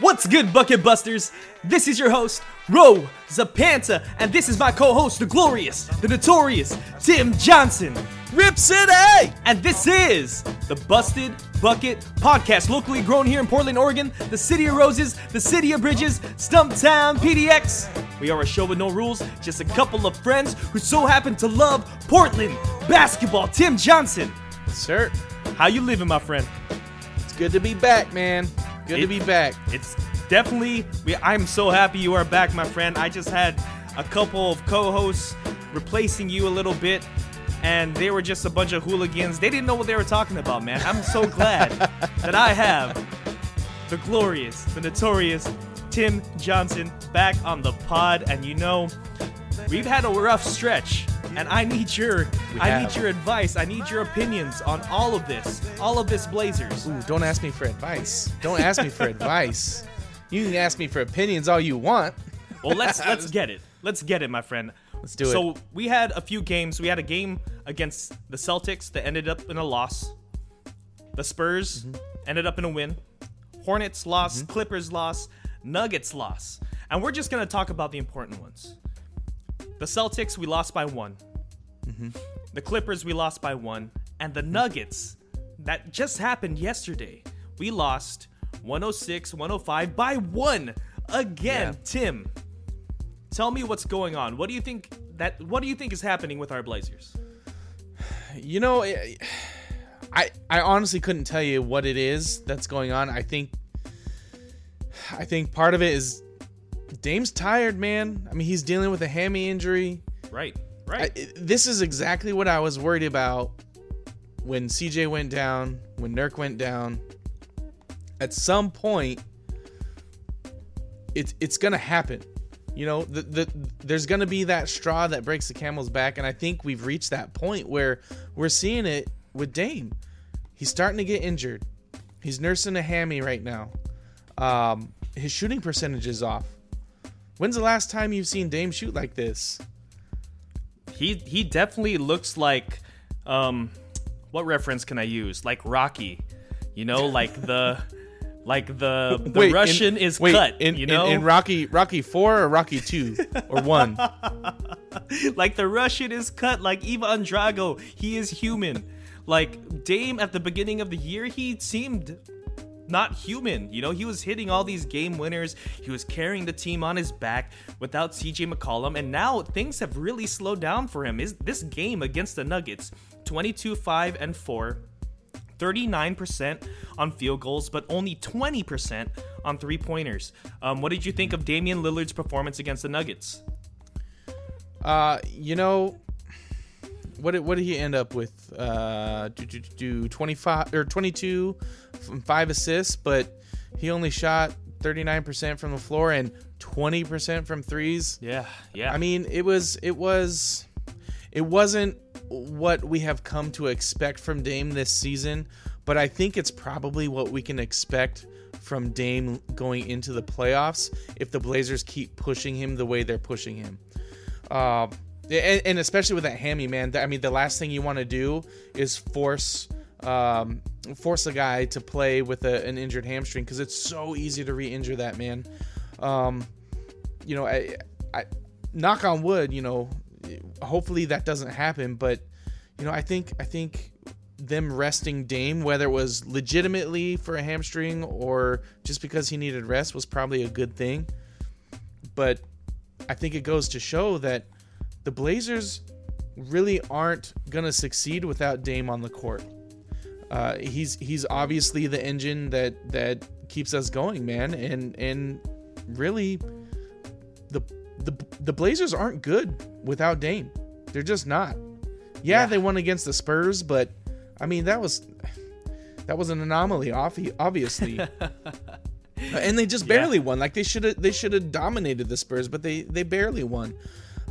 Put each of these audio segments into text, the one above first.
What's good, Bucket Busters? This is your host, Ro Zapanta, and this is my co-host, the glorious, the notorious Tim Johnson. Rip City! And this is the Busted Bucket Podcast, locally grown here in Portland, Oregon, the city of roses, the city of bridges, Stumptown PDX. We are a show with no rules, just a couple of friends who so happen to love Portland basketball. Tim Johnson, Sir, how you living, my friend? it's good to be back, man. Good It- to be back. It's definitely. We, I'm so happy you are back, my friend. I just had a couple of co-hosts replacing you a little bit, and they were just a bunch of hooligans. They didn't know what they were talking about, man. I'm so glad that I have the glorious, the notorious Tim Johnson back on the pod, and you know, we've had a rough stretch. And I need your, We I have. need your advice. I need your opinions on all of this, all of this Blazers. Ooh, don't ask me for advice. Don't ask me for advice. You can ask me for opinions all you want. Well, let's let's get it. Let's get it, my friend. Let's do it. So we had a few games. We had a game against the Celtics that ended up in a loss. The Spurs Mm-hmm. ended up in a win. Hornets lost. Clippers lost. Nuggets lost. And we're just gonna talk about the important ones. The Celtics we lost by one. Mm-hmm. The Clippers we lost by one, and the Nuggets that just happened yesterday. We lost 106 105 by one again. Yeah. Tim, tell me what's going on. What do you think that what do you think is happening with our Blazers? You know, I, I I honestly couldn't tell you what it is that's going on. I think I think part of it is Dame's tired, man. I mean, he's dealing with a hammy injury. Right. I, Right. this is exactly what I was worried about when CJ went down, when Nurk went down. At some point, it's it's gonna happen. You know, the, the there's gonna be that straw that breaks the camel's back, and I think we've reached that point where we're seeing it with Dame. He's starting to get injured. He's nursing a hammy right now. Um, his shooting percentage is off. When's the last time you've seen Dame shoot like this? he he definitely looks like um what reference can I use? Like Rocky. You know, like the like the the Wait, in- Russian is wait, cut, in, you in- know? in, Rocky Rocky four or Rocky two or one. like the Russian is cut like Ivan Drago. He is human. Like Dame at the beginning of the year, he seemed not human. You know, he was hitting all these game winners. He was carrying the team on his back without CJ McCollum, and now things have really slowed down for him. Is this game against the Nuggets, 22-5 and 4, 39% on field goals, but only 20% on three pointers. Um, what did you think of Damian Lillard's performance against the Nuggets? Uh, you know, what did, what did he end up with? Uh, do, do, do 25 or 22 and five assists, but he only shot 39% from the floor and 20% from threes. Yeah, yeah. I mean, it was it was it wasn't what we have come to expect from Dame this season, but I think it's probably what we can expect from Dame going into the playoffs if the Blazers keep pushing him the way they're pushing him. Uh, and, and especially with that hammy man, I mean, the last thing you want to do is force um, force a guy to play with a, an injured hamstring because it's so easy to re-injure that man. Um, you know, I, I knock on wood, you know, hopefully that doesn't happen. But you know, I think I think them resting Dame, whether it was legitimately for a hamstring or just because he needed rest, was probably a good thing. But I think it goes to show that the Blazers really aren't gonna succeed without Dame on the court. Uh, he's he's obviously the engine that that keeps us going, man, and and really the the the Blazers aren't good without Dame. They're just not. Yeah, Yeah. they won against the Spurs, but I mean that was that was an anomaly, obvi- obviously. and they just Yeah. barely won. Like they should have they should have dominated the Spurs, but they they barely won.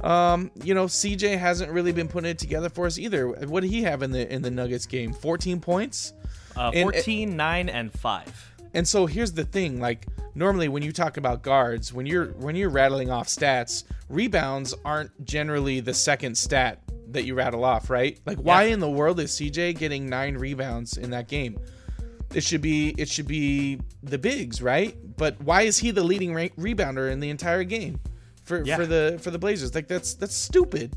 Um, you know, CJ hasn't really been putting it together for us either. What did he have in the in the Nuggets game? 14 points? Uh, And- 14, 9, and 5. And so here's the thing, like normally when you talk about guards, when you're when you're rattling off stats, rebounds aren't generally the second stat that you rattle off, right? Like why Yeah. in the world is CJ getting 9 rebounds in that game? it should be it should be the bigs, right? But why is he the leading re- rebounder in the entire game for Yeah. for the for the Blazers? Like that's that's stupid.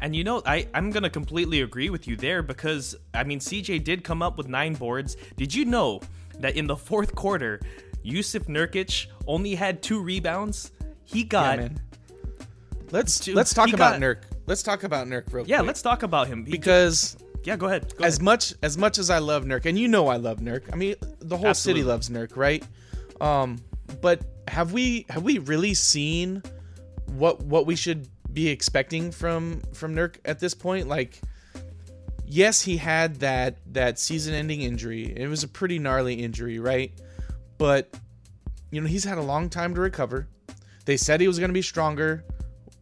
And you know, I, I'm going to completely agree with you there because, I mean, CJ did come up with nine boards. Did you know that in the fourth quarter, Yusuf Nurkic only had two rebounds? He Yeah, got. man. Let's Dude, let's talk about got- Nurk. Let's talk about Nurk real yeah, quick. let's talk about him. He- because yeah, go ahead. Go as ahead. much as much as I love Nurk, and you know I love Nurk. I mean, the whole Absolutely. city loves Nurk, right? Um, but have we have we really seen what what we should be expecting from from Nurk at this point? Like, yes, he had that that season-ending injury. It was a pretty gnarly injury, right? But you know, he's had a long time to recover. They said he was going to be stronger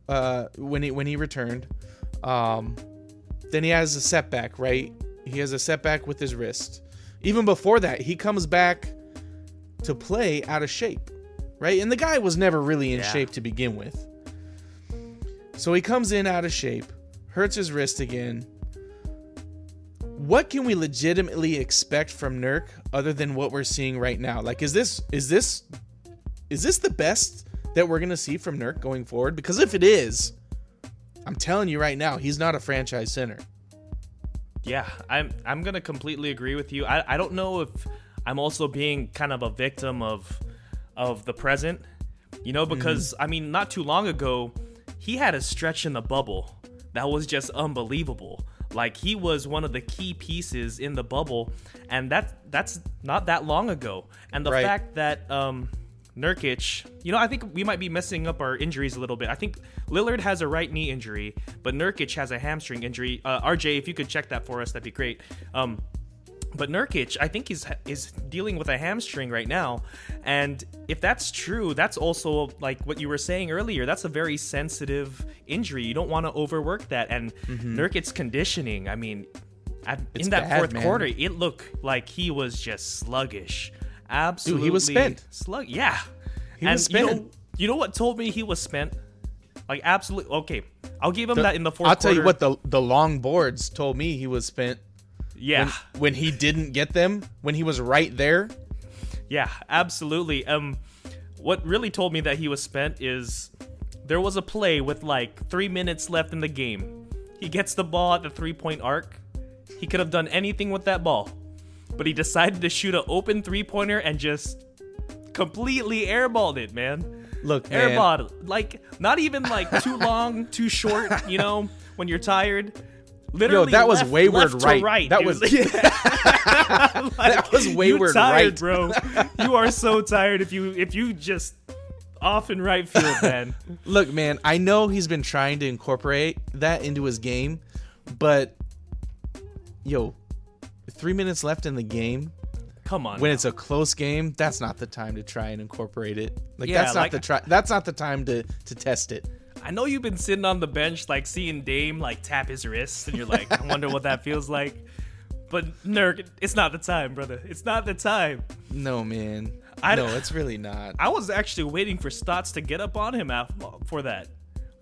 uh, when he when he returned. Um, then he has a setback, right? He has a setback with his wrist. Even before that, he comes back to play out of shape, right? And the guy was never really in Yeah. shape to begin with. So he comes in out of shape, hurts his wrist again. What can we legitimately expect from Nurk other than what we're seeing right now? Like is this is this is this the best that we're going to see from Nurk going forward? Because if it is, I'm telling you right now, he's not a franchise center. Yeah, I'm I'm gonna completely agree with you. I, I don't know if I'm also being kind of a victim of of the present. You know, mm-hmm. because I mean, not too long ago, he had a stretch in the bubble that was just unbelievable. Like he was one of the key pieces in the bubble, and that that's not that long ago. And the Right. fact that um Nurkic, you know, I think we might be messing up our injuries a little bit. I think Lillard has a right knee injury, but Nurkic has a hamstring injury. Uh, RJ, if you could check that for us, that'd be great. Um, but Nurkic, I think he's is dealing with a hamstring right now, and if that's true, that's also like what you were saying earlier. That's a very sensitive injury. You don't want to overwork that. And mm-hmm. Nurkic's conditioning, I mean, at, in that bad, fourth man. quarter, it looked like he was just sluggish. Absolutely, He was spent. Slug, yeah. He and was You know, spent. you know what told me he was spent? Like absolutely. Okay, I'll give him that in the 4th I'll tell you what the the long boards told me he was spent Yeah. when he didn't get them when he was right there. Yeah, absolutely. Um, what really told me that he was spent is there was a play with like three minutes left in the game. He gets the ball at the three point arc. He could have done anything with that ball, but he decided to shoot an open three pointer and just completely airballed it, man. Look, Airballed, like not even like too long, too short. You know, when you're tired. Literally, that was left- wayward left right. right. That dude. was- Like, That was wayward you tired, right. bro. You are so tired if you if you just off in right field, man. Look, man, I know he's been trying to incorporate that into his game, but yo, three minutes left in the game. Come on. When now. it's a close game, that's not the time to try and incorporate it. Like Yeah, that's not like- the try. That's not the time to to test it. I know you've been sitting on the bench like seeing Dame like tap his wrist, and you're like, I wonder what that feels like. But Nurk, it's not the time, brother. It's not the time. No, man. I- no, it's really not. I was actually waiting for Stotts to get up on him for that.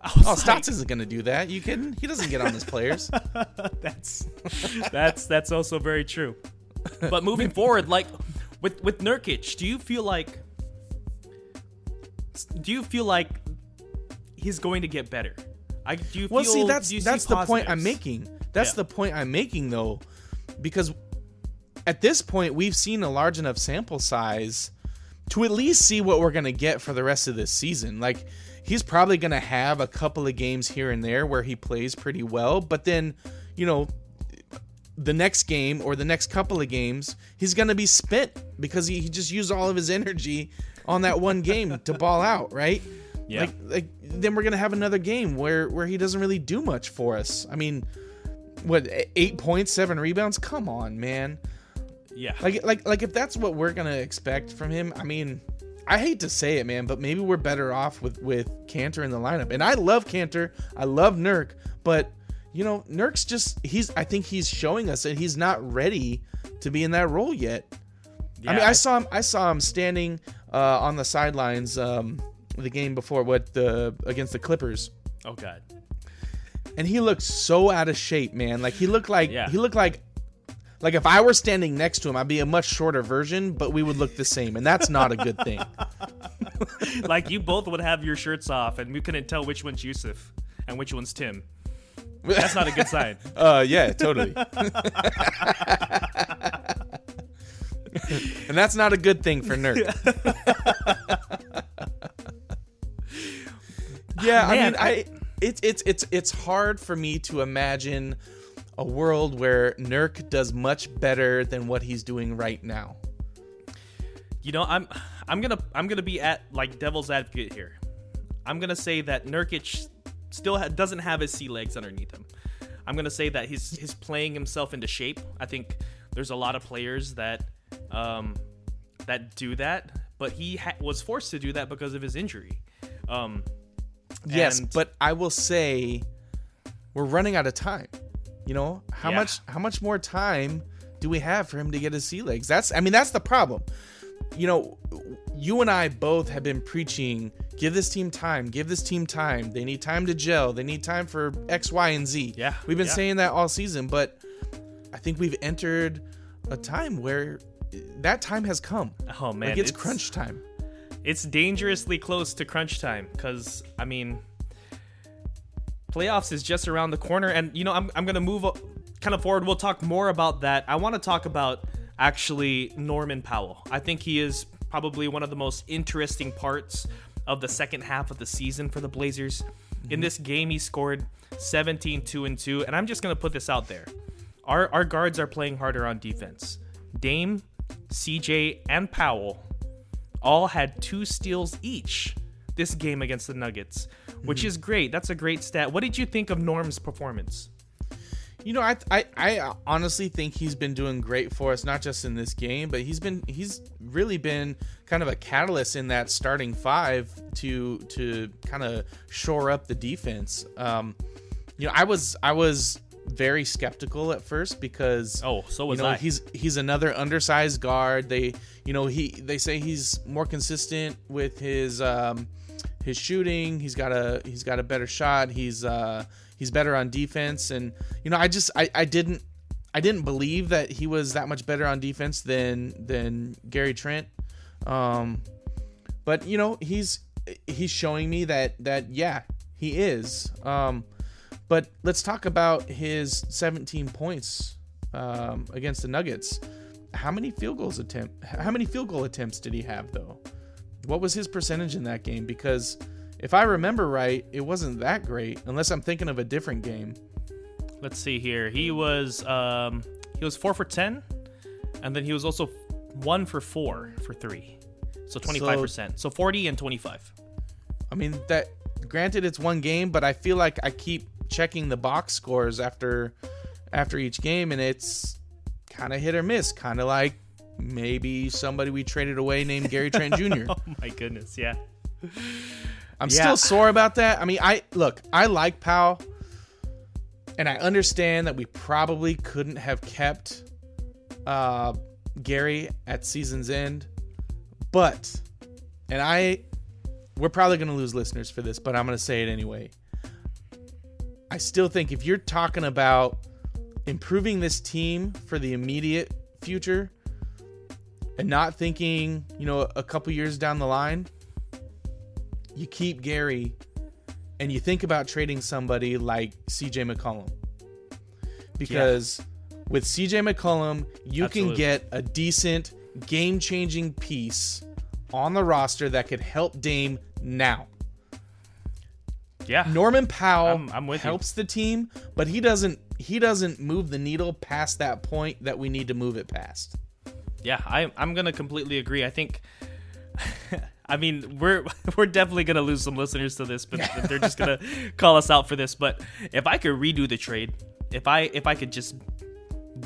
Oh, like, Stotts isn't gonna do that. You kidding? He doesn't get on his players. that's that's that's also very true. But moving forward, like with with Nurkic, do you feel like do you feel like he's going to get better? I do you Well, feel, see, that's that's the point I'm making. That's Yeah. the point I'm making, though, because at this point we've seen a large enough sample size to at least see what we're gonna get for the rest of this season. Like he's probably gonna have a couple of games here and there where he plays pretty well, but then you know the next game or the next couple of games he's gonna be spent because he, he just used all of his energy on that one game to ball out, right? Yeah. Like like then we're gonna have another game where where he doesn't really do much for us. I mean, what eight points, seven rebounds? Come on, man. Yeah. Like like like if that's what we're gonna expect from him, I mean, I hate to say it, man, but maybe we're better off with with Kanter in the lineup. And I love Kanter, I love Nurk, but you know, Nurk's just he's I think he's showing us that he's not ready to be in that role yet. Yeah, I mean, Yeah, I saw him. I saw him standing uh, on the sidelines um, the game before what the against the Clippers, oh god. and he looked so out of shape, man. Like he looked like Yeah. he looked like Like if I were standing next to him, I'd be a much shorter version, but we would look the same, and that's not a good thing. like you both would have your shirts off, and we couldn't tell which one's Yusuf and which one's Tim. That's not a good sign. Uh, yeah, totally. and that's not a good thing for nerd. Yeah, I mean, I it's it's it's it's hard for me to imagine a world where Nurk does much better than what he's doing right now. You know, I'm I'm gonna I'm gonna be at like devil's advocate here. I'm gonna say that Nurkic still ha- doesn't have his sea legs underneath him. I'm gonna say that he's he's playing himself into shape. I think there's a lot of players that um, that do that, but he ha- was forced to do that because of his injury. Um, Yes, and- but I will say we're running out of time. You know, how Yeah. much how much more time do we have for him to get his sea legs? That's I mean that's the problem. You know, you and I both have been preaching give this team time, give this team time. They need time to gel. They need time for X, Y, and Z. Yeah, We've been yeah. saying that all season, but I think we've entered a time where that time has come. oh man, like it's crunch time. It's dangerously close to crunch time because I mean, playoffs is just around the corner, and you know I'm I'm gonna move kind of forward. We'll talk more about that. I want to talk about actually Norman Powell. I think he is probably one of the most interesting parts of the second half of the season for the Blazers. Mm-hmm. In this game, he scored 17, 2 and 2, and I'm just gonna put this out there. Our our guards are playing harder on defense. Dame, CJ, and Powell all had two steals each this game against the Nuggets, which is great. That's a great stat. What did you think of Norm's performance? You know, I, I I honestly think he's been doing great for us, not just in this game, but he's been he's really been kind of a catalyst in that starting five to to kind of shore up the defense. Um, you know, I was I was very skeptical at first because Oh, so was you know I. he's he's another undersized guard. They you know he they say he's more consistent with his um, his shooting. He's got a he's got a better shot. He's uh he's better on defense. And you know I just I, I didn't I didn't believe that he was that much better on defense than than Gary Trent. Um, but you know he's he's showing me that that yeah he is. Um, but let's talk about his 17 points um, against the Nuggets. How many field goals attempt? How many field goal attempts did he have though? What was his percentage in that game? Because if I remember right, it wasn't that great. Unless I'm thinking of a different game. Let's see here. He was um he was 4 for 10 and then he was also 1 for 4 for 3. So 25%. So, 40 and 25. I mean that. Granted, it's one game, but I feel like I keep checking the box scores after after each game, and it's kind of hit or miss. Kind of like maybe somebody we traded away named Gary Trent Jr. Oh my goodness, yeah. I'm Yeah. still sore about that. I mean, I look, I like Powell, and I understand that we probably couldn't have kept uh, Gary at season's end, but, and I, we're probably going to lose listeners for this, but I'm going to say it anyway. I still think if you're talking about improving this team for the immediate future and not thinking, you know, a couple years down the line, you keep Gary and you think about trading somebody like CJ McCollum. Because with CJ McCollum, you Absolutely. can get a decent game changing piece on the roster that could help Dame now. Yeah. Norman Powell I'm- I'm with you. helps the team, but he doesn't he doesn't move the needle past that point that we need to move it past. Yeah, I, I'm gonna completely agree. I think, I mean, we're we're definitely gonna lose some listeners to this, but they're just gonna call us out for this. But if I could redo the trade, if I if I could just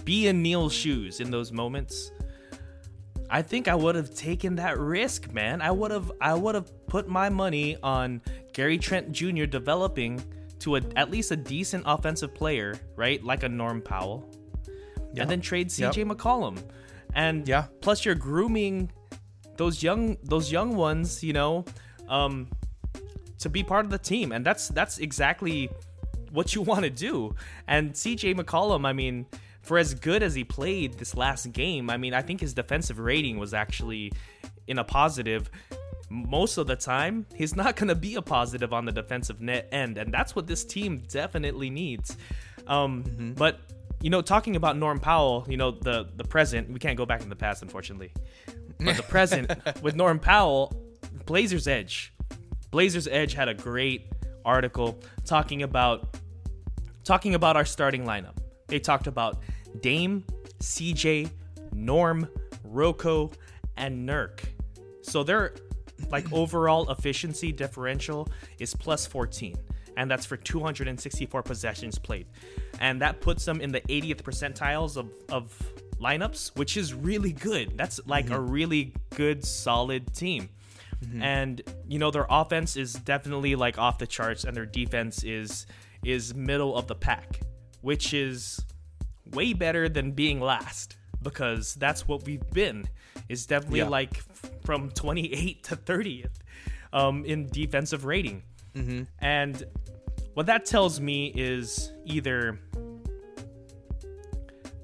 be in Neil's shoes in those moments, I think I would have taken that risk, man. I would have I would have put my money on Gary Trent Jr. developing to a, at least a decent offensive player, right? Like a Norm Powell. And then trade CJ McCollum. And Yeah. plus you're grooming those young those young ones, you know, um to be part of the team. And that's that's exactly what you want to do. And CJ McCollum, I mean, for as good as he played this last game, I mean, I think his defensive rating was actually in a positive. Most of the time, he's not going to be a positive on the defensive net end, and that's what this team definitely needs. Um, mm-hmm. But you know, talking about Norm Powell, you know, the the present, we can't go back in the past, unfortunately. But the present with Norm Powell, Blazers Edge. Blazers Edge had a great article talking about talking about our starting lineup. They talked about Dame, CJ, Norm, Rocco, and Nurk. So their like overall efficiency differential is plus 14 and that's for 264 possessions played. And that puts them in the 80th percentiles of, of lineups, which is really good. That's like mm-hmm. a really good, solid team. Mm-hmm. And you know their offense is definitely like off the charts, and their defense is is middle of the pack, which is way better than being last because that's what we've been. Is definitely yeah. like from 28 to 30th um, in defensive rating. Mm-hmm. And what that tells me is either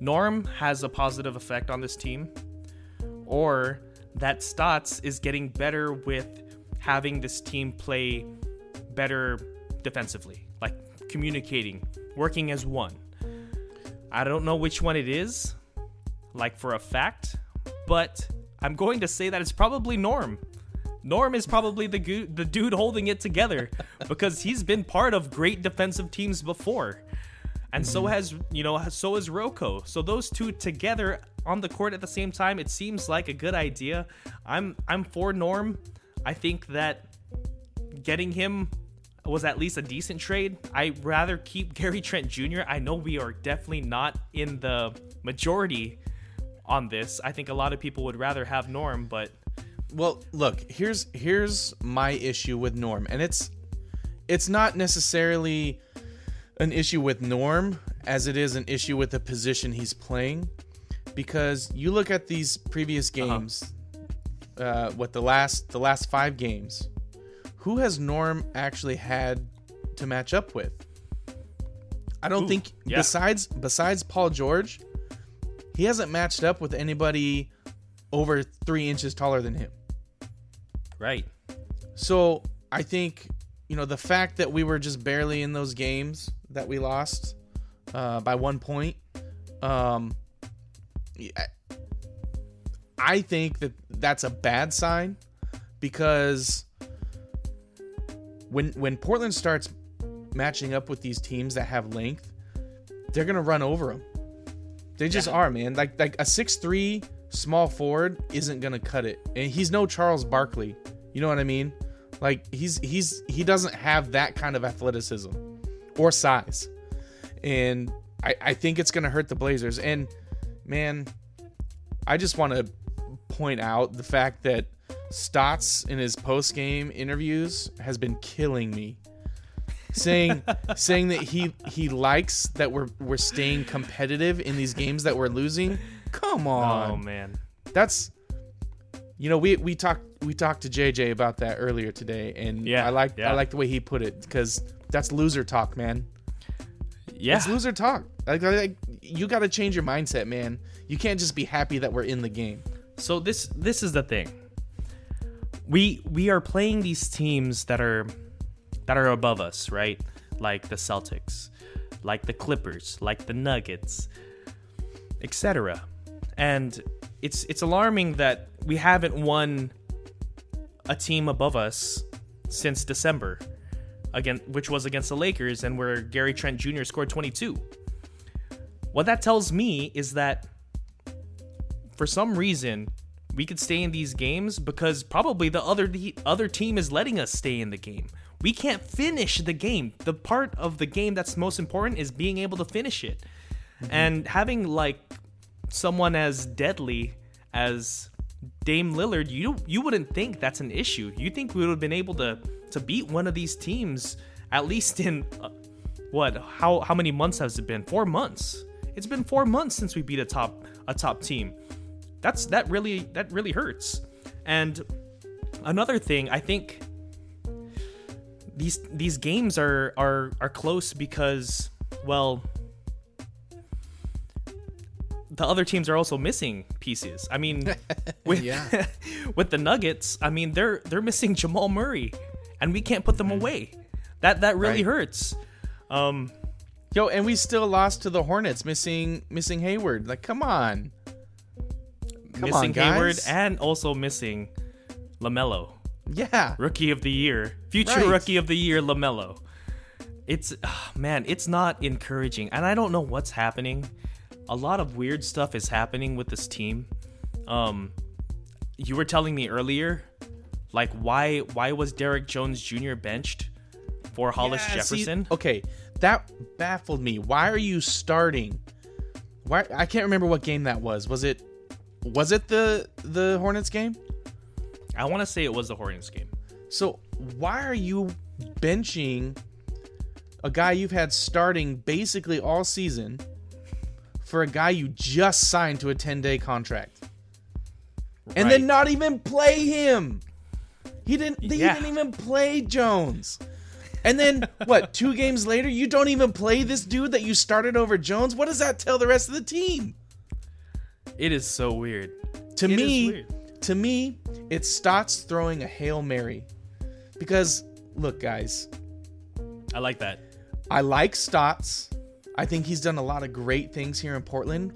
Norm has a positive effect on this team, or that Stotts is getting better with having this team play better defensively, like communicating, working as one. I don't know which one it is, like for a fact, but I'm going to say that it's probably Norm. Norm is probably the go- the dude holding it together because he's been part of great defensive teams before. And mm-hmm. so has, you know, so is Rocco. So those two together on the court at the same time, it seems like a good idea. I'm I'm for Norm. I think that getting him was at least a decent trade. I rather keep Gary Trent Jr. I know we are definitely not in the majority on this. I think a lot of people would rather have Norm, but well, look, here's here's my issue with Norm, and it's it's not necessarily an issue with Norm as it is an issue with the position he's playing, because you look at these previous uh-huh. games, uh-huh. uh, what the last the last five games, who has Norm actually had to match up with? I don't Ooh, think yeah. besides besides Paul George, he hasn't matched up with anybody over three inches taller than him. Right. So I think you know the fact that we were just barely in those games that we lost uh, by one point. Um, I think that that's a bad sign because when when Portland starts matching up with these teams that have length, they're gonna run over them. They just yeah. are, man. Like like a six three small forward isn't gonna cut it, and he's no Charles Barkley. You know what I mean? Like he's he's he doesn't have that kind of athleticism or size, and I I think it's gonna hurt the Blazers. And man, I just want to point out the fact that Stotts in his post game interviews has been killing me. Saying saying that he he likes that we're we're staying competitive in these games that we're losing Come oh, on. Oh man. That's you know, we we talked we talked to JJ about that earlier today and yeah, I like yeah. I like the way he put it cuz that's loser talk, man. Yeah. It's loser talk. Like, like you got to change your mindset, man. You can't just be happy that we're in the game. So this this is the thing. We we are playing these teams that are that are above us, right? Like the Celtics, like the Clippers, like the Nuggets, etc and it's it's alarming that we haven't won a team above us since December, again, which was against the Lakers, and where Gary Trent Jr. scored 22. What that tells me is that for some reason we could stay in these games because probably the other the other team is letting us stay in the game. We can't finish the game. The part of the game that's most important is being able to finish it. Mm-hmm. And having like someone as deadly as Dame Lillard, you you wouldn't think that's an issue. You think we would have been able to to beat one of these teams at least in uh, what? How how many months has it been? 4 months. It's been 4 months since we beat a top a top team. That's that really that really hurts. And another thing, I think these these games are are are close because well the other teams are also missing pieces. I mean, with Yeah. with the Nuggets, I mean they're they're missing Jamal Murray, and we can't put them away. That that really. Right. hurts. Um, Yo, and we still lost to the Hornets, missing missing Hayward. Like, come on. Come missing on, guys. Hayward and also missing Lamelo, Yeah. rookie of the year, future Right. rookie of the year, Lamelo. It's ah, man, it's not encouraging, and I don't know what's happening. A lot of weird stuff is happening with this team. Um, you were telling me earlier, like why why was Derrick Jones Jr. benched for Hollis Yeah, see- Jefferson? okay, that baffled me. Why are you starting? Why I can't remember what game that was. Was it was it the the Hornets game? I want to say it was the Hornets game. So why are you benching a guy you've had starting basically all season for a guy you just signed to a 10-day contract? And then not even play him. He didn't he Yeah. didn't even play Jones. And then what, 2 games later you don't even play this dude that you started over Jones? What does that tell the rest of the team? It is so weird. To It me, weird. to me, it's Stotts throwing a Hail Mary. Because look, guys, I like that. I like Stotts. I think he's done a lot of great things here in Portland,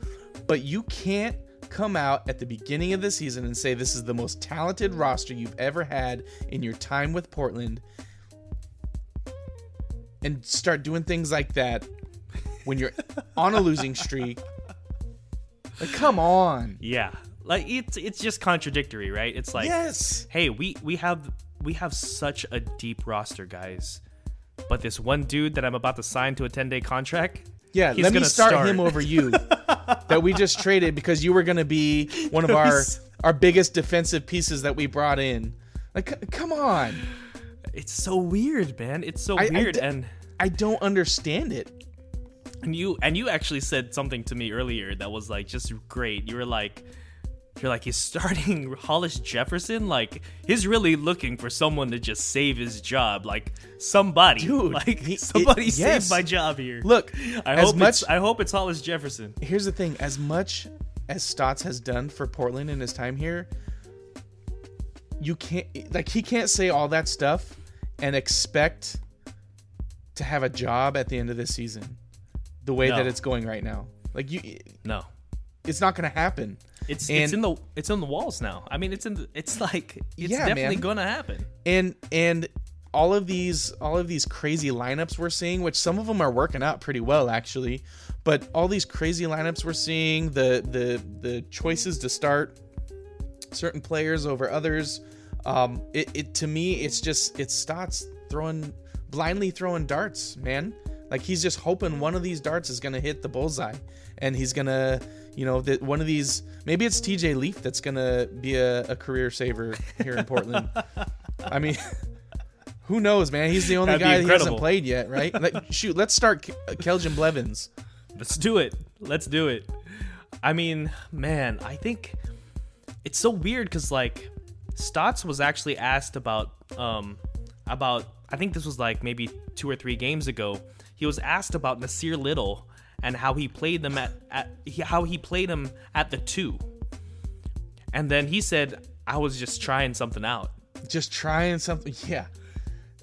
but you can't come out at the beginning of the season and say this is the most talented roster you've ever had in your time with Portland and start doing things like that when you're on a losing streak. Like, come on. Yeah, like it's it's just contradictory, right? It's like, yes. hey, we we have we have such a deep roster, guys, but this one dude that I'm about to sign to a 10 day contract, Yeah, he's let me start, start. him over you that we just traded because you were going to be one of our our biggest defensive pieces that we brought in. Like, c- come on. it's so weird, man. It's so I- I weird, d- and I don't understand it. and you and you actually said something to me earlier that was like just great. You were like. You're like he's starting Hollis Jefferson. Like he's really looking for someone to just save his job. Like somebody, Dude, like he- it- somebody yes. save my job here. Look, I hope much it's, I hope it's Hollis Jefferson. here's the thing, as much as Stotts has done for Portland in his time here, you can't like he can't say all that stuff and expect to have a job at the end of this season the way No. that it's going right now. Like you No, it's not going to happen. It's And- it's in the it's in the walls now. I mean, it's in the, it's like it's Yeah, definitely gonna happen. and and all of these all of these crazy lineups we're seeing which some of them are working out pretty well actually but all these crazy lineups we're seeing the the the choices to start certain players over others um it, it to me it's just it starts throwing blindly throwing darts man like he's just hoping one of these darts is gonna hit the bullseye and he's gonna you know that one of these maybe it's tj leaf that's gonna be a, a career saver here in portland I mean, who knows, man? He's the only That'd guy that hasn't played yet, right? Like, shoot, let's start Ke- Keljin Blevins. Let's do it. Let's do it. I mean, man, I think it's so weird because like Stotts was actually asked about um about I think this was like maybe two or three games ago. He was asked about Nassir Little and how he played them at, at he- how he played him at the two, and then he said, "I was just trying something out." Just trying something. Yeah.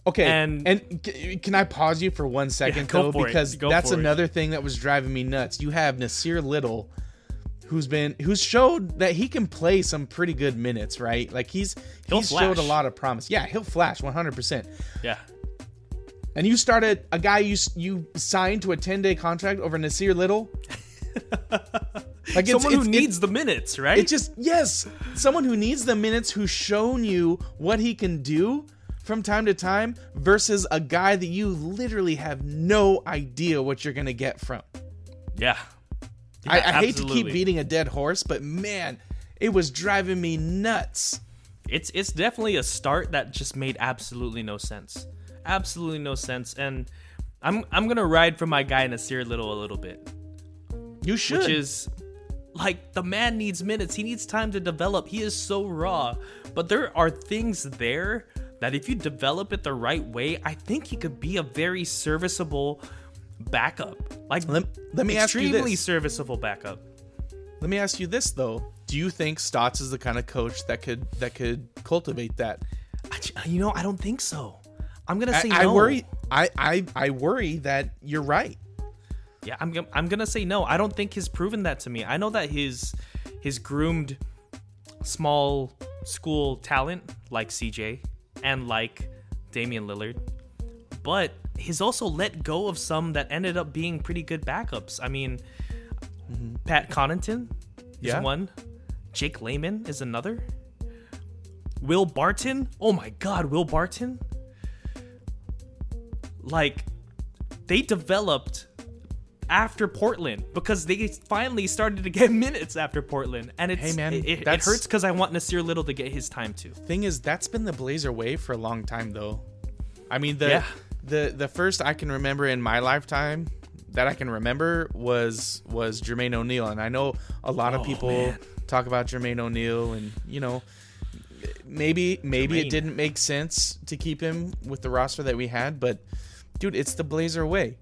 Okay. And- And, c- can I pause you for one second, go though? Because that's for it. another thing that was driving me nuts. You have Nassir Little, who's been who's showed that he can play some pretty good minutes, right? Like he's He'll he's showed a lot of promise. Yeah, he'll flash 100%. Yeah, And you started a guy you you signed to a 10 day contract over Nassir Little. like it's- someone who it's- needs the minutes, right? It just yes, someone who needs the minutes, who's shown you what he can do from time to time, versus a guy that you literally have no idea what you're gonna get from. yeah. I, Yeah, I hate to keep beating a dead horse, but man, it was driving me nuts. it's it's definitely a start that just made absolutely no sense. Absolutely no sense. And I'm I'm gonna ride for my guy Nassir Little a little bit. You should. Which is like the man needs minutes. He needs time to develop. He is so raw. But there are things there that if you develop it the right way, I think he could be a very serviceable backup. Like Let- let me ask you extremely this. serviceable backup. Let me ask you this though: Do you think Stotts is the kind of coach that could that could cultivate that? I, you know, I don't think so. I'm gonna say I, no. I worry. I, I I worry that you're right. Yeah, I'm I'm gonna say no. I don't think he's proven that to me. I know that his his groomed small school talent like CJ and like Damian Lillard, but he's also let go of some that ended up being pretty good backups. I mean, mm-hmm. Pat Connaughton is Yeah. one. Jake Layman is another. Will Barton? Oh my god, Will Barton? Like they developed after Portland because they finally started to get minutes after Portland, and it's Hey, man, it, it, it hurts because I want Nassir Little to get his time too. Thing is, that's been the Blazer way for a long time, though. I mean, the Yeah. the the first I can remember in my lifetime that I can remember was was Jermaine O'Neal, and I know a lot of Oh, people man. talk about Jermaine O'Neal, and you know, maybe maybe Jermaine. it didn't make sense to keep him with the roster that we had, but dude, it's the Blazer way.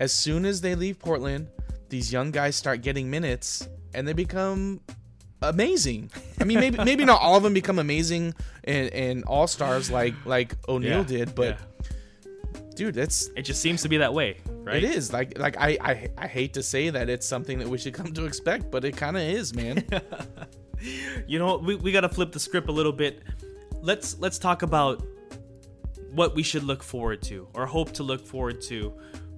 As soon as they leave Portland, these young guys start getting minutes, and they become amazing. I mean, maybe maybe not all of them become amazing and, and all stars like like O'Neal Yeah, did, but yeah. dude, that's it just seems to be that way, right? it is like like I, I I hate to say that it's something that we should come to expect, but it kind of is, man. you know we, we gotta flip the script a little bit let's let's talk about what we should look forward to or hope to look forward to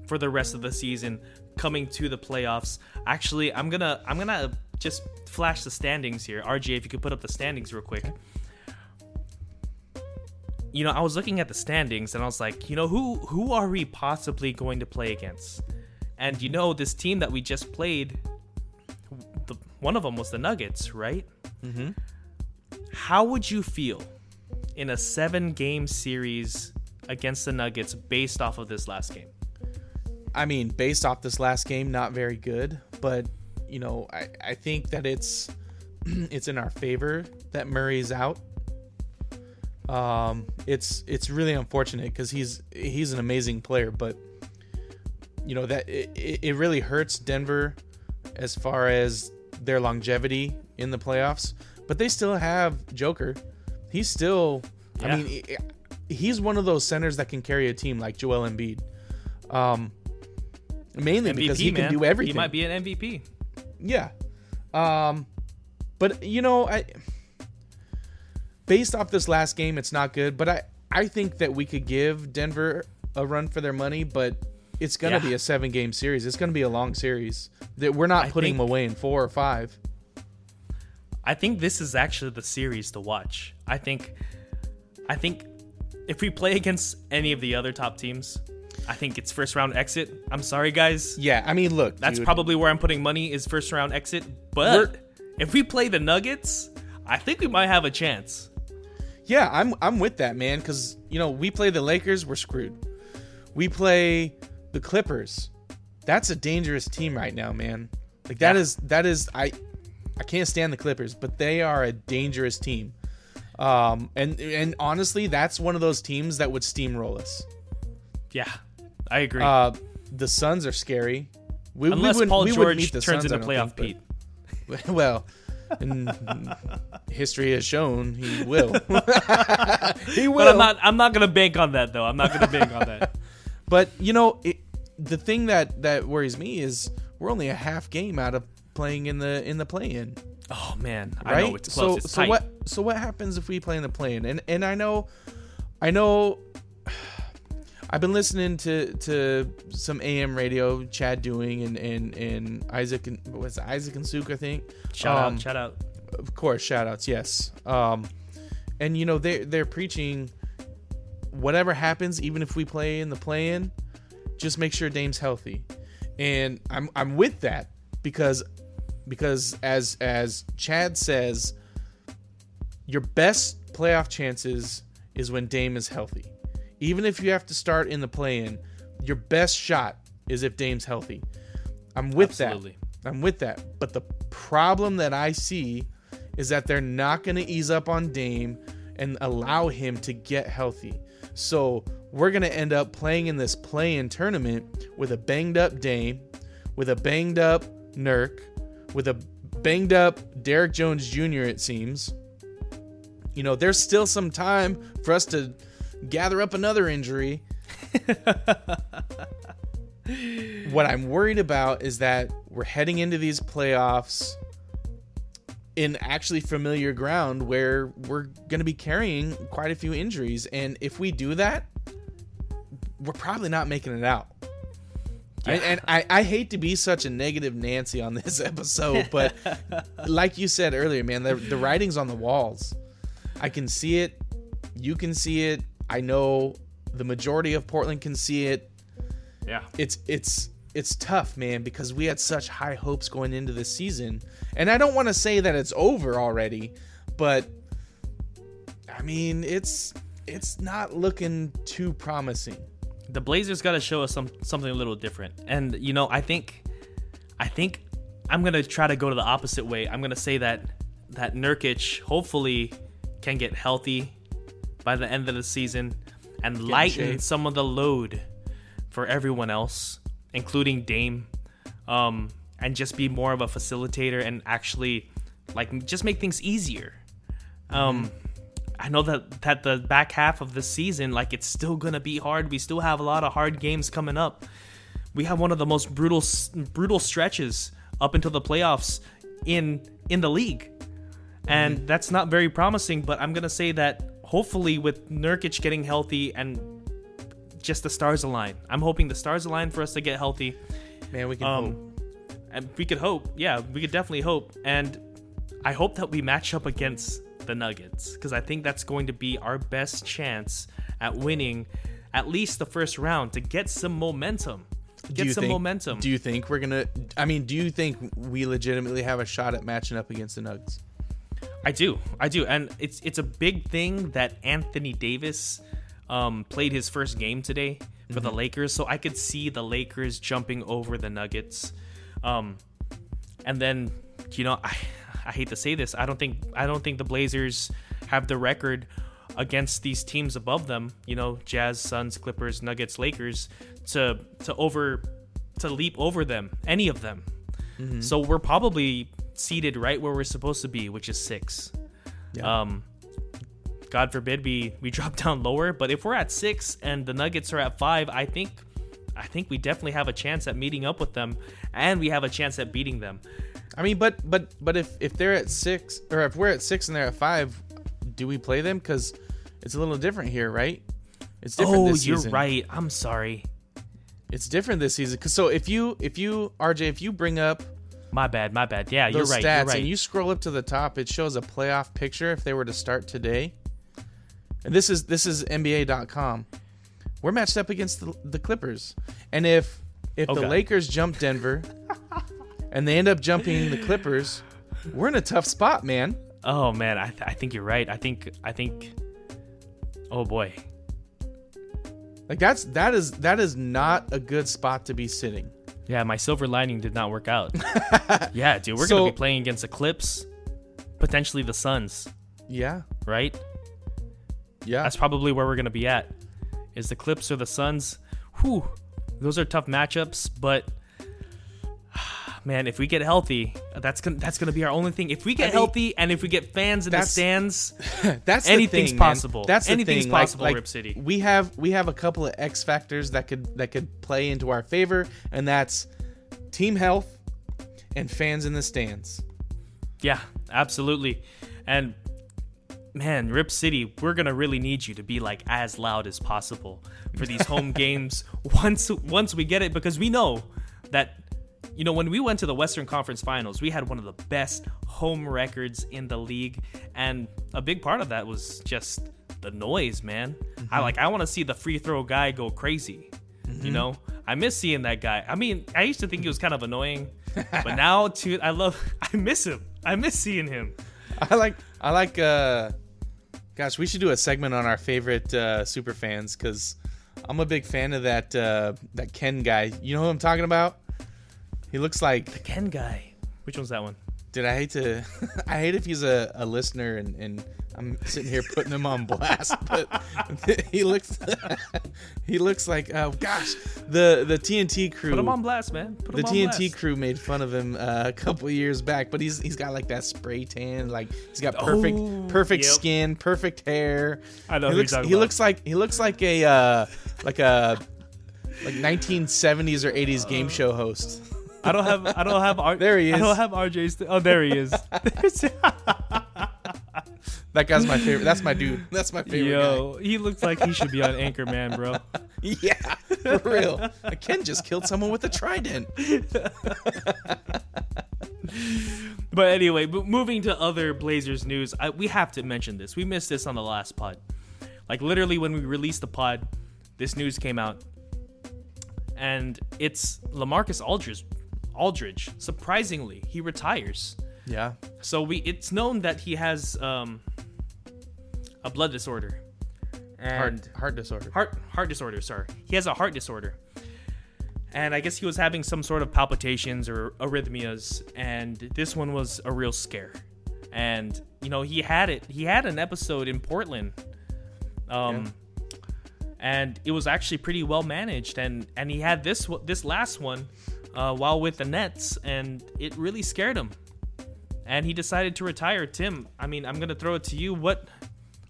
for the rest of the season coming to the playoffs. Actually i'm gonna i'm gonna just flash the standings here. Rj if you could put up the standings real quick. You know i was looking at the standings and i was like you know who who are we possibly going to play against? And you know this team that we just played the, one of them was the nuggets right? Mm-hmm. How would you feel in a seven game series against the Nuggets based off of this last game? I mean, based off this last game, not very good, but you know, I, I think that it's it's in our favor that Murray's out. Um, it's it's really unfortunate because he's he's an amazing player, but you know that it, it it really hurts Denver as far as their longevity in the playoffs. But they still have Joker. He's still, Yeah. I mean, he's one of those centers that can carry a team like Joel Embiid. Um, mainly MVP, because he man. can do everything. He might be an MVP. Yeah. Um but you know, I based off this last game, it's not good, but I I think that we could give Denver a run for their money, but it's going to Yeah. be a 7 game series. It's going to be a long series. That we're not I putting think- them away in 4 or 5. I think this is actually the series to watch. I think I think if we play against any of the other top teams, I think it's first round exit. I'm sorry guys. Yeah, I mean, look, That's dude, probably where I'm putting money is first round exit. But We're- if we play the Nuggets, I think we might have a chance. Yeah, I'm I'm with that, man, cuz you know, we play the Lakers, we're screwed. We play the Clippers. That's a dangerous team right now, man. Like that Yeah. is that is I I can't stand the Clippers, but they are a dangerous team. Um and and honestly, that's one of those teams that would steamroll us. Yeah, I agree. Uh the Suns are scary. We, we Unless wouldn't- Paul we George meet the turns Suns, into playoff think, Pete. but- well, and history has shown he will. he will. But I'm not. I'm not gonna bank on that though. I'm not gonna bank on that. But you know, it, the thing that that worries me is we're only a half game out of playing in the in the play-in, Oh man, I right? know it's close. so it's so tight. what so what happens if we play in the play-in? And and I know, I know. I've been listening to to some AM radio, Chad doing and and and Isaac and was Isaac and Suk, I think. Shout Um, out! Shout out! of course shout outs yes um and you know they they're preaching whatever happens even if we play in the play in just make sure Dame's healthy and I'm I'm with that because because as as Chad says your best playoff chances is when Dame is healthy even if you have to start in the play in your best shot is if Dame's healthy I'm with Absolutely. that I'm with that. But the problem that I see is that they're not going to ease up on Dame and allow him to get healthy. So we're going to end up playing in this play in tournament with a banged up Dame, with a banged up Nurk, with a banged up Derrick Jones Jr., it seems. You know, there's still some time for us to gather up another injury. what I'm worried about is that we're heading into these playoffs in actually familiar ground where we're going to be carrying quite a few injuries. And if we do that, we're probably not making it out. I, and I, I hate to be such a negative Nancy on this episode, but like you said earlier, man, the, the writing's on the walls. I can see it. You can see it. I know the majority of Portland can see it. Yeah. It's it's it's tough, man, because we had such high hopes going into this season. And I don't want to say that it's over already, but I mean, it's it's not looking too promising. The Blazers got to show us some something a little different. And you know, I think I think I'm going to try to go to the opposite way. I'm going to say that that Nurkic hopefully can get healthy by the end of the season and lighten some of the load for everyone else, including Dame, um, and just be more of a facilitator and actually like just make things easier. Um, I know that that the back half of the season, like it's still gonna be hard. We still have a lot of hard games coming up. We have one of the most brutal brutal stretches up until the playoffs in in the league, and that's not very promising. But I'm gonna say that hopefully with Nurkic getting healthy and just the stars align. I'm hoping the stars align for us to get healthy. Man, we can Um, hope. and we could hope. Yeah, we could definitely hope. And I hope that we match up against the Nuggets because I think that's going to be our best chance at winning at least the first round to get some momentum. Get some think- momentum. Do you think we're gonna? I mean, do you think we legitimately have a shot at matching up against the Nuggets? I do, I do, and it's it's a big thing that Anthony Davis um, played his first game today for the Lakers, so I could see the Lakers jumping over the Nuggets, um, and then you know I I hate to say this, I don't think I don't think the Blazers have the record against these teams above them, you know, Jazz, Suns, Clippers, Nuggets, Lakers, to to over to leap over them, any of them. So we're probably seated right where we're supposed to be, which is six. Yeah. Um, God forbid we we drop down lower, but if we're at six and the Nuggets are at five, I think I think we definitely have a chance at meeting up with them, and we have a chance at beating them. I mean, but but but if if they're at six or if we're at six and they're at five, do we play them? Because it's a little different here, right? It's different Oh, you're season. right. I'm sorry. It's different this season. Cause so if you if you RJ if you bring up My bad. My bad. Yeah, you're right. stats You're right. and you scroll up to the top, it shows a playoff picture if they were to start today. And this is this is NBA.com. We're matched up against the, the Clippers, and if if the. Lakers jump Denver, and they end up jumping the Clippers, we're in a tough spot, man. oh man, I, th- I think you're right. I think I think. Oh boy. Like that's that is that is not a good spot to be sitting. Yeah, my silver lining did not work out. yeah, dude, we're So- gonna be playing against the Clips, potentially the Suns, Yeah, right? yeah. That's probably where we're gonna be at. Is the Clips or the Suns? Whew, those are tough matchups. But man, if we get healthy, that's gonna that's gonna be our only thing. If we get mean, healthy and if we get fans in the stands, That's Anything's thing, man. possible. That's Anything's thing. Like- possible, like, Rip City. We have we have a couple of X factors that could that could play into our favor, and that's team health and fans in the stands. yeah, absolutely. And man, Rip City, we're gonna really need you to be like as loud as possible for these home games once once we get it because we know that you know when we went to the Western Conference Finals, we had one of the best home records in the league, and a big part of that was just the noise, man. I like I want to see the free throw guy go crazy. You know, I miss seeing that guy. I mean, I used to think he was kind of annoying, but now, too, I love. I miss him. I miss seeing him. I like I like. uh Gosh, we should do a segment on our favorite uh, super fans because I'm a big fan of that uh, that Ken guy. You know who I'm talking about? He looks like the Ken guy. Which one's that one? Dude, I hate to. I hate if he's a, a listener and, and I'm sitting here putting him on blast, but he looks he looks like oh gosh, the the TNT crew. Put him on blast, man. Put the him on TNT blast. crew made fun of him uh, a couple years back, but he's he's got like that spray tan, like he's got perfect Oh, perfect yep. skin, perfect hair. I know he who looks he about. looks like he looks like a uh, like a like 1970s or 80s game show host. I don't have. I don't have. R- There he is. I is. don't have RJ's. St- oh, there he is. That guy's my favorite. That's my dude. That's my favorite Yo, he looks like he should be on Anchorman, bro. Yeah, for real. Ken just killed someone with a trident. But anyway, mo- moving to other Blazers news, I, we have to mention this. We missed this on the last pod. Like literally, when we released the pod, this news came out, and it's Lamarcus Aldridge. Aldridge, surprisingly, he retires. Yeah. So we, it's known that he has um, a blood disorder, and Heart heart disorder. heart heart disorder. Sorry, he has a heart disorder, and I guess he was having some sort of palpitations or arrhythmias, and this one was a real scare. And you know, he had it. He had an episode in Portland, um, and it was actually pretty well managed. And and he had this this last one uh, while with the Nets, and it really scared him. And he decided to retire. Tim, I mean, I'm gonna throw it to you. What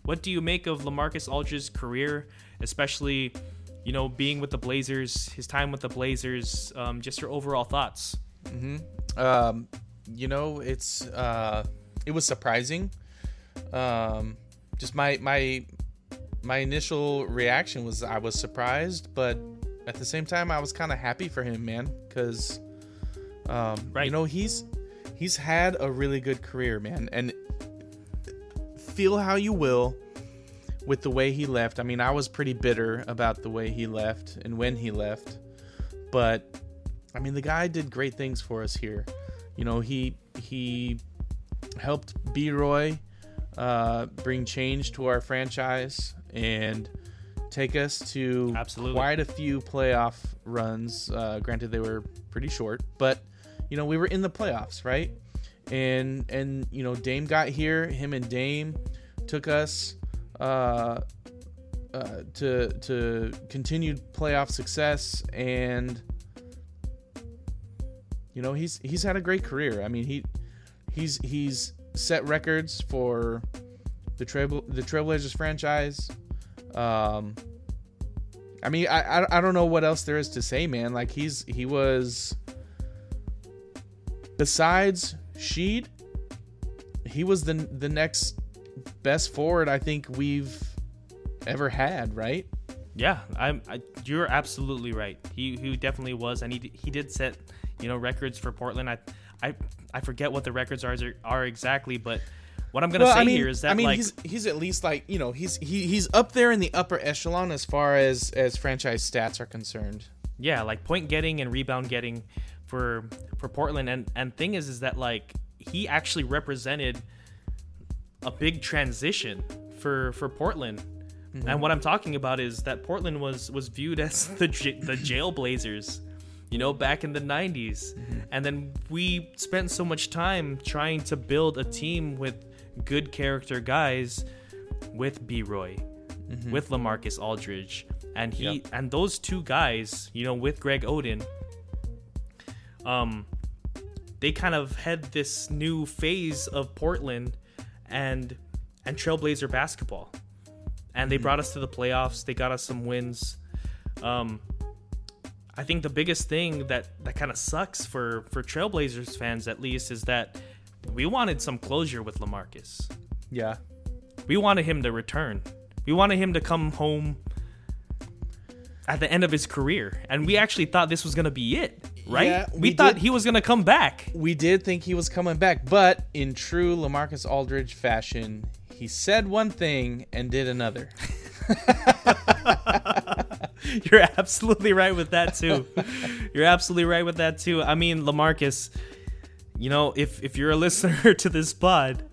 what do you make of Lamarcus Aldridge's career, especially, you know, being with the Blazers, his time with the Blazers, um, just your overall thoughts? Hmm. Um, you know, it's uh, it was surprising. Um, just my my my initial reaction was I was surprised, but at the same time I was kind of happy for him, man, because um, Right. you know he's he's had a really good career, man, and feel how you will with the way he left. I mean, I was pretty bitter about the way he left and when he left, but I mean, the guy did great things for us here. You know, he he helped B Roy uh, bring change to our franchise and take us to Absolutely. quite a few playoff runs. Uh, granted, they were pretty short, but you know, we were in the playoffs, right? And and you know, Dame got here. Him and Dame took us uh, uh, to to continued playoff success and you know he's he's had a great career. I mean he he's he's set records for the Trail the Trailblazers franchise. Um, I mean I, I I don't know what else there is to say, man. Like he's he was besides Sheed, he was the the next best forward I think we've ever had, right? Yeah, I'm. I, you're absolutely right. He he definitely was, and he he did set you know records for Portland. I I I forget what the records are are exactly, but what I'm gonna say I mean, here is that I mean, like he's he's at least like you know he's he, he's up there in the upper echelon as far as as franchise stats are concerned. yeah, like point getting and rebound getting for for Portland. And and thing is, is that like he actually represented a big transition for for Portland. Mm-hmm. And what I'm talking about is that Portland was was viewed as the the Jailblazers, you know, back in the 90s. And then we spent so much time trying to build a team with good character guys with B Roy, with Lamarcus Aldridge, and he Yep. and those two guys, you know, with Greg Oden, um, they kind of had this new phase of Portland and and Trailblazer basketball, and they brought us to the playoffs. They got us some wins. Um, I think the biggest thing that that kind of sucks for for Trailblazers fans, at least, is that we wanted some closure with Lamarcus. Yeah, We wanted him to return. We wanted him to come home at the end of his career, and we actually thought this was gonna be it, right? Yeah, we, we thought he was gonna come back. we did think he was coming back, but in true Lamarcus Aldridge fashion, he said one thing and did another. You're absolutely right with that too. You're absolutely right with that too. I mean, Lamarcus, you know, if if you're a listener to this pod,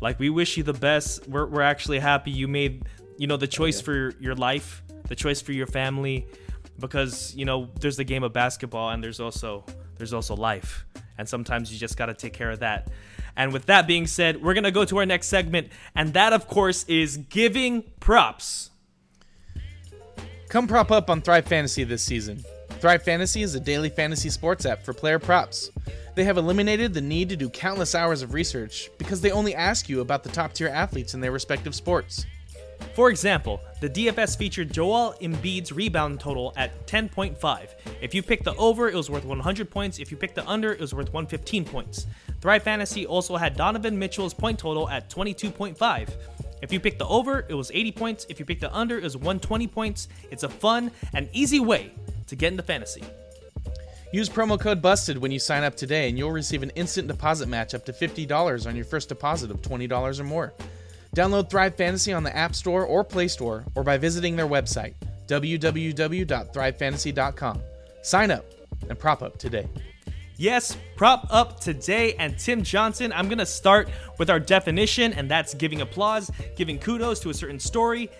like we wish you the best. We're we're actually happy you made, you know, the oh, choice for your life, the choice for your family because, you know, there's the game of basketball and there's also there's also life. and sometimes you just got to take care of that. And with that being said, we're going to go to our next segment, and that, of course, is giving props. Come prop up on Thrive Fantasy this season. Thrive Fantasy is a daily fantasy sports app for player props. They have eliminated the need to do countless hours of research because they only ask you about the top tier athletes in their respective sports. For example, the DFS featured Joel Embiid's rebound total at 10.5. If you picked the over, it was worth 100 points. If you picked the under, it was worth 115 points. Thrive Fantasy also had Donovan Mitchell's point total at 22.5. If you picked the over, it was 80 points. If you picked the under, it was 120 points. It's a fun and easy way to get into fantasy. Use promo code BUSTED when you sign up today, and you'll receive an instant deposit match up to $50 on your first deposit of $20 or more. Download Thrive Fantasy on the App Store or Play Store, or by visiting their website, www.thrivefantasy.com. Sign up and prop up today. Yes, prop up today. And Tim Johnson, I'm going to start with our definition, and that's giving applause, giving kudos to a certain story,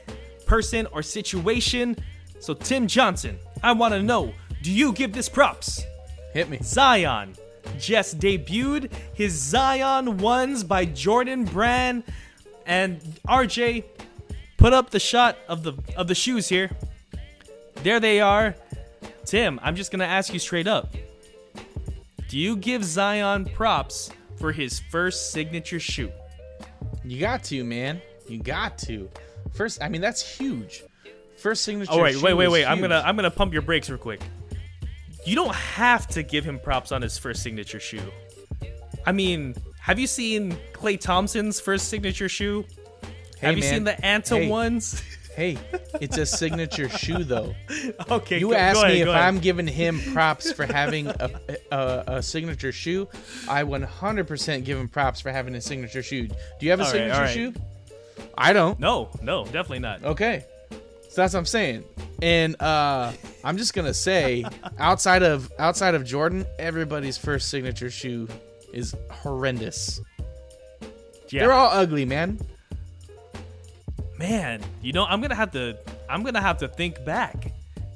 person, or situation. So, Tim Johnson, I want to know do you give this props? Hit me. Zion just debuted his Zion ones by Jordan Brand and RJ put up the shot of the of the shoes here. There they are. Tim, I'm just going to ask you straight up. Do you give Zion props for his first signature shoe? You got to, man. You got to. First, I mean that's huge. First signature. Oh wait, wait, wait, is. I'm gonna I'm gonna pump your brakes real quick. You don't have to give him props on his first signature shoe. I mean, have you seen Klay Thompson's first signature shoe? Hey, have you man. seen the Anta Hey. ones? Hey, it's a signature shoe though. okay, You go, asked go ahead, me if ahead. I'm giving him props for having a, a, a signature shoe. I 100% give him props for having a signature shoe. Do you have a All right, signature all right. shoe? I don't. No, no, definitely not. Okay. So that's what I'm saying. And uh, I'm just gonna say, outside of outside of Jordan, everybody's first signature shoe is horrendous. Yeah. They're all ugly, man. Man, you know, I'm gonna have to I'm gonna have to think back.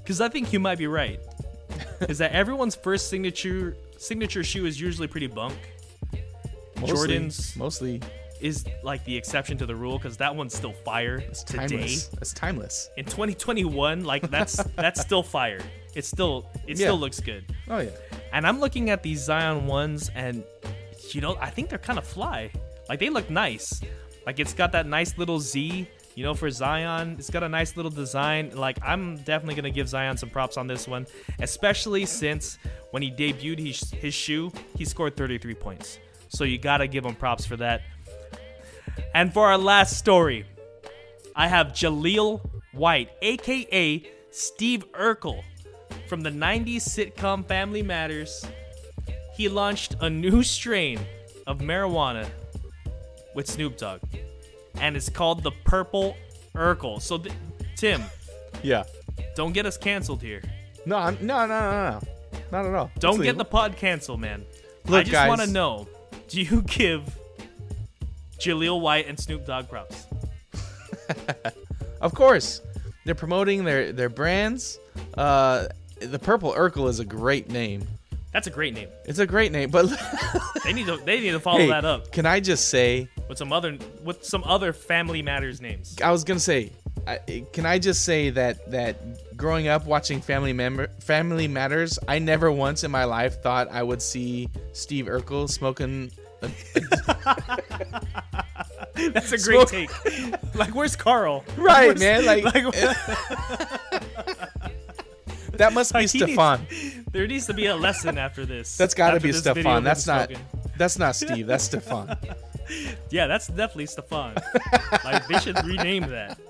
Cause I think you might be right. is that everyone's first signature signature shoe is usually pretty bunk. Mostly, Jordan's- mostly Is like the exception to the rule because that one's still fire today. timeless. That's timeless. In 2021, like that's that's still fire. It's still it Yeah. still looks good. Oh yeah. And I'm looking at these Zion ones, and you know, I think they're kind of fly. Like they look nice. Like it's got that nice little Z, you know, for Zion. It's got a nice little design. Like I'm definitely gonna give Zion some props on this one, especially since when he debuted his, his shoe, he scored 33 points. So you gotta give him props for that. And for our last story, I have Jaleel White, aka Steve Urkel, from the 90s sitcom Family Matters. He launched a new strain of marijuana with Snoop Dogg, and it's called the Purple Urkel. So, th- Tim, Yeah. don't get us canceled here. No, I'm, no, no, no, no, not at all. Don't get the pod canceled, man. I just want to know: Do you give Jaleel White and Snoop Dogg props? Of course, they're promoting their their brands. Uh, the Purple Urkel is a great name. That's a great name. It's a great name, but They need to they need to follow hey, that up can I just say? With some other with some other Family Matters names. I was gonna say, I, can I just say that that growing up watching Family Member Family Matters, I never once in my life thought I would see Steve Urkel smoking. A, That's a great Smoke- take. Like, where's Carl? right, Where's- man. Like, like, that must be like, he needs- Stefan. there needs to be a lesson after this. That's got to be Stefan. That's not. smoking. That's not Steve. That's Stefan. Yeah, that's definitely Stefan. like they should rename that.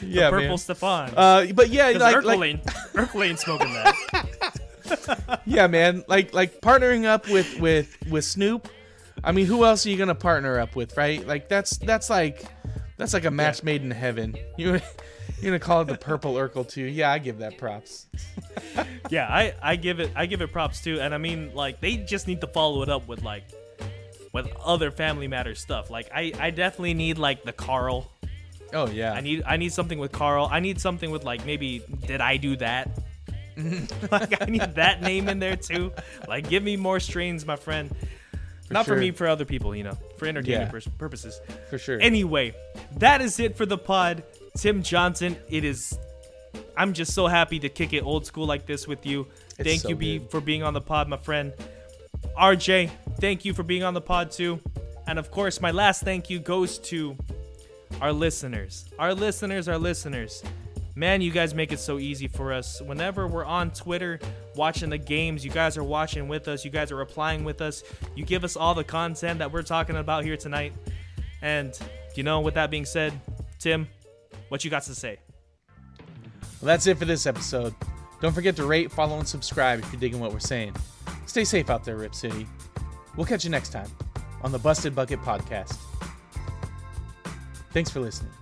Yeah, Purple man. Stefan. Uh, but yeah, like, Urkel, like ain't, Urkel ain't smoking that. yeah, man. Like like partnering up with with with Snoop. I mean, who else are you gonna partner up with, right? Like that's that's like that's like a match made in heaven. You you're gonna call it the Purple Urkel too? Yeah, I give that props. Yeah, I, I give it I give it props too, and I mean like they just need to follow it up with like with other Family Matters stuff. Like I I definitely need like the Carl. Oh yeah. I need I need something with Carl. I need something with like maybe did I do that? like I need that name in there too. Like give me more strains, my friend. Not for me, for other people, you know, for entertainment Yeah. purposes. For sure. Anyway, that is it for the pod. Tim Johnson, it is. I'm just so happy to kick it old school like this with you. It's thank so you, B, for being on the pod, my friend. RJ, thank you for being on the pod too. And of course, my last thank you goes to our listeners. Our listeners, our listeners. Man, you guys make it so easy for us. Whenever we're on Twitter watching the games, you guys are watching with us. You guys are replying with us. You give us all the content that we're talking about here tonight. And, you know, with that being said, Tim, what you got to say? Well, that's it for this episode. Don't forget to rate, follow, and subscribe if you're digging what we're saying. Stay safe out there, Rip City. We'll catch you next time on the Busted Bucket Podcast. Thanks for listening.